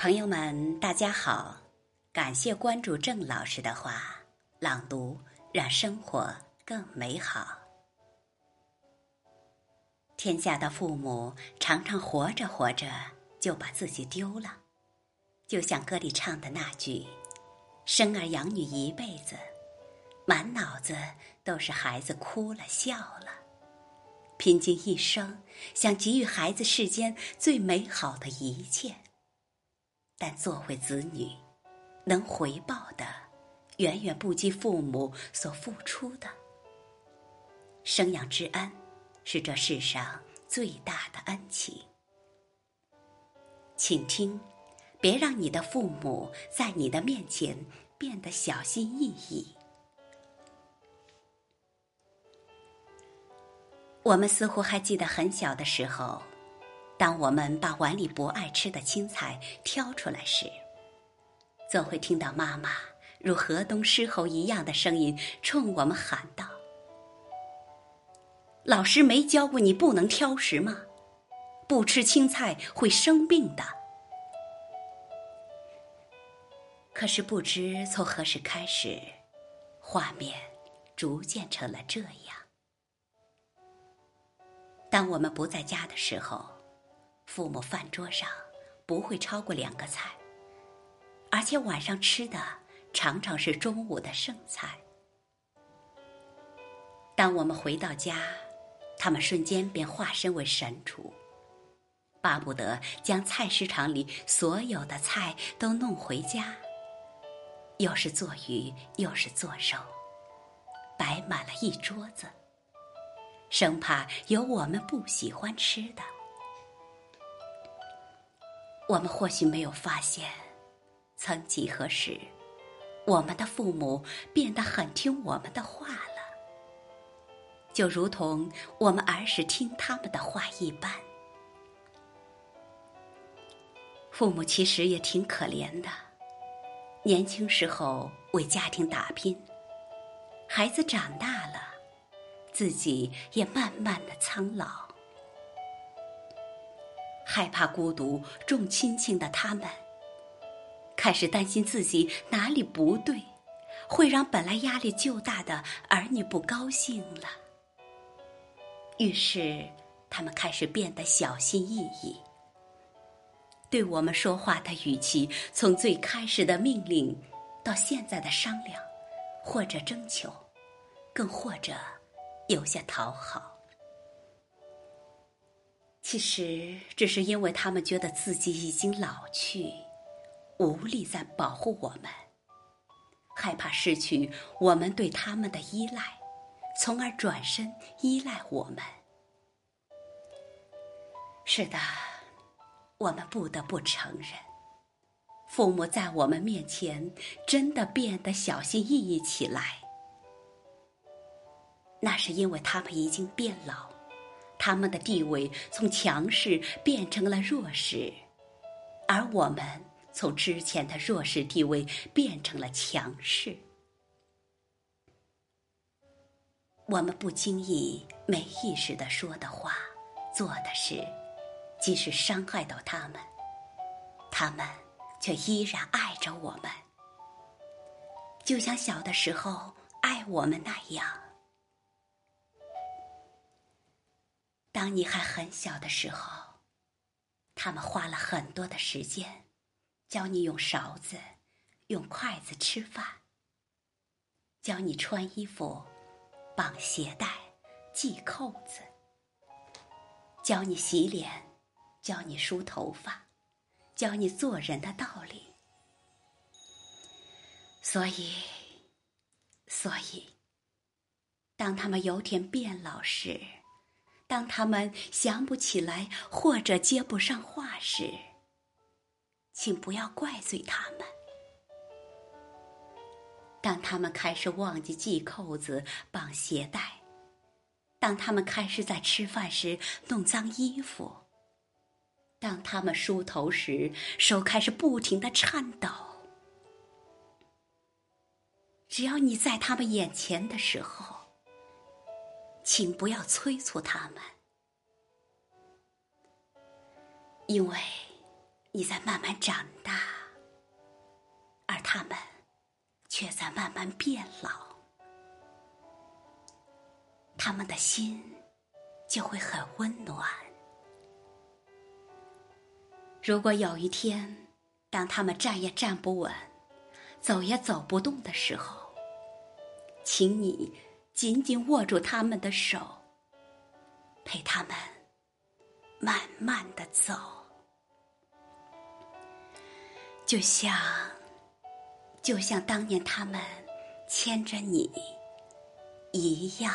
朋友们，大家好！感谢关注郑老师的话，朗读让生活更美好。天下的父母常常活着活着就把自己丢了，就像歌里唱的那句：“生儿养女一辈子，满脑子都是孩子哭了笑了，拼尽一生想给予孩子世间最美好的一切。”但做回子女，能回报的远远不及父母所付出的。生养之恩，是这世上最大的恩情。请听，别让你的父母在你的面前变得小心翼翼。我们似乎还记得很小的时候。当我们把碗里不爱吃的青菜挑出来时，总会听到妈妈如河东狮吼一样的声音冲我们喊道：“老师没教过你不能挑食吗？不吃青菜会生病的。”可是不知从何时开始，画面逐渐成了这样：当我们不在家的时候。父母饭桌上不会超过两个菜，而且晚上吃的常常是中午的剩菜。当我们回到家，他们瞬间便化身为神厨，巴不得将菜市场里所有的菜都弄回家，又是做鱼又是做肉，摆满了一桌子，生怕有我们不喜欢吃的。我们或许没有发现，曾几何时，我们的父母变得很听我们的话了，就如同我们儿时听他们的话一般。父母其实也挺可怜的，年轻时候为家庭打拼，孩子长大了，自己也慢慢的苍老。害怕孤独、重亲情的他们，开始担心自己哪里不对，会让本来压力就大的儿女不高兴了。于是，他们开始变得小心翼翼，对我们说话的语气，从最开始的命令，到现在的商量，或者征求，更或者有些讨好。其实，只是因为他们觉得自己已经老去，无力再保护我们，害怕失去我们对他们的依赖，从而转身依赖我们。是的，我们不得不承认，父母在我们面前真的变得小心翼翼起来。那是因为他们已经变老。他们的地位从强势变成了弱势，而我们从之前的弱势地位变成了强势。我们不经意、没意识的说的话、做的事，即使伤害到他们，他们却依然爱着我们，就像小的时候爱我们那样。当你还很小的时候，他们花了很多的时间，教你用勺子、用筷子吃饭，教你穿衣服、绑鞋带、系扣子，教你洗脸，教你梳头发，教你做人的道理。所以，所以，当他们有天变老时，当他们想不起来或者接不上话时，请不要怪罪他们；当他们开始忘记系扣子、绑鞋带；当他们开始在吃饭时弄脏衣服；当他们梳头时手开始不停的颤抖，只要你在他们眼前的时候。请不要催促他们，因为你在慢慢长大，而他们却在慢慢变老，他们的心就会很温暖。如果有一天，当他们站也站不稳，走也走不动的时候，请你紧紧握住他们的手，陪他们慢慢的走，就像，就像当年他们牵着你一样。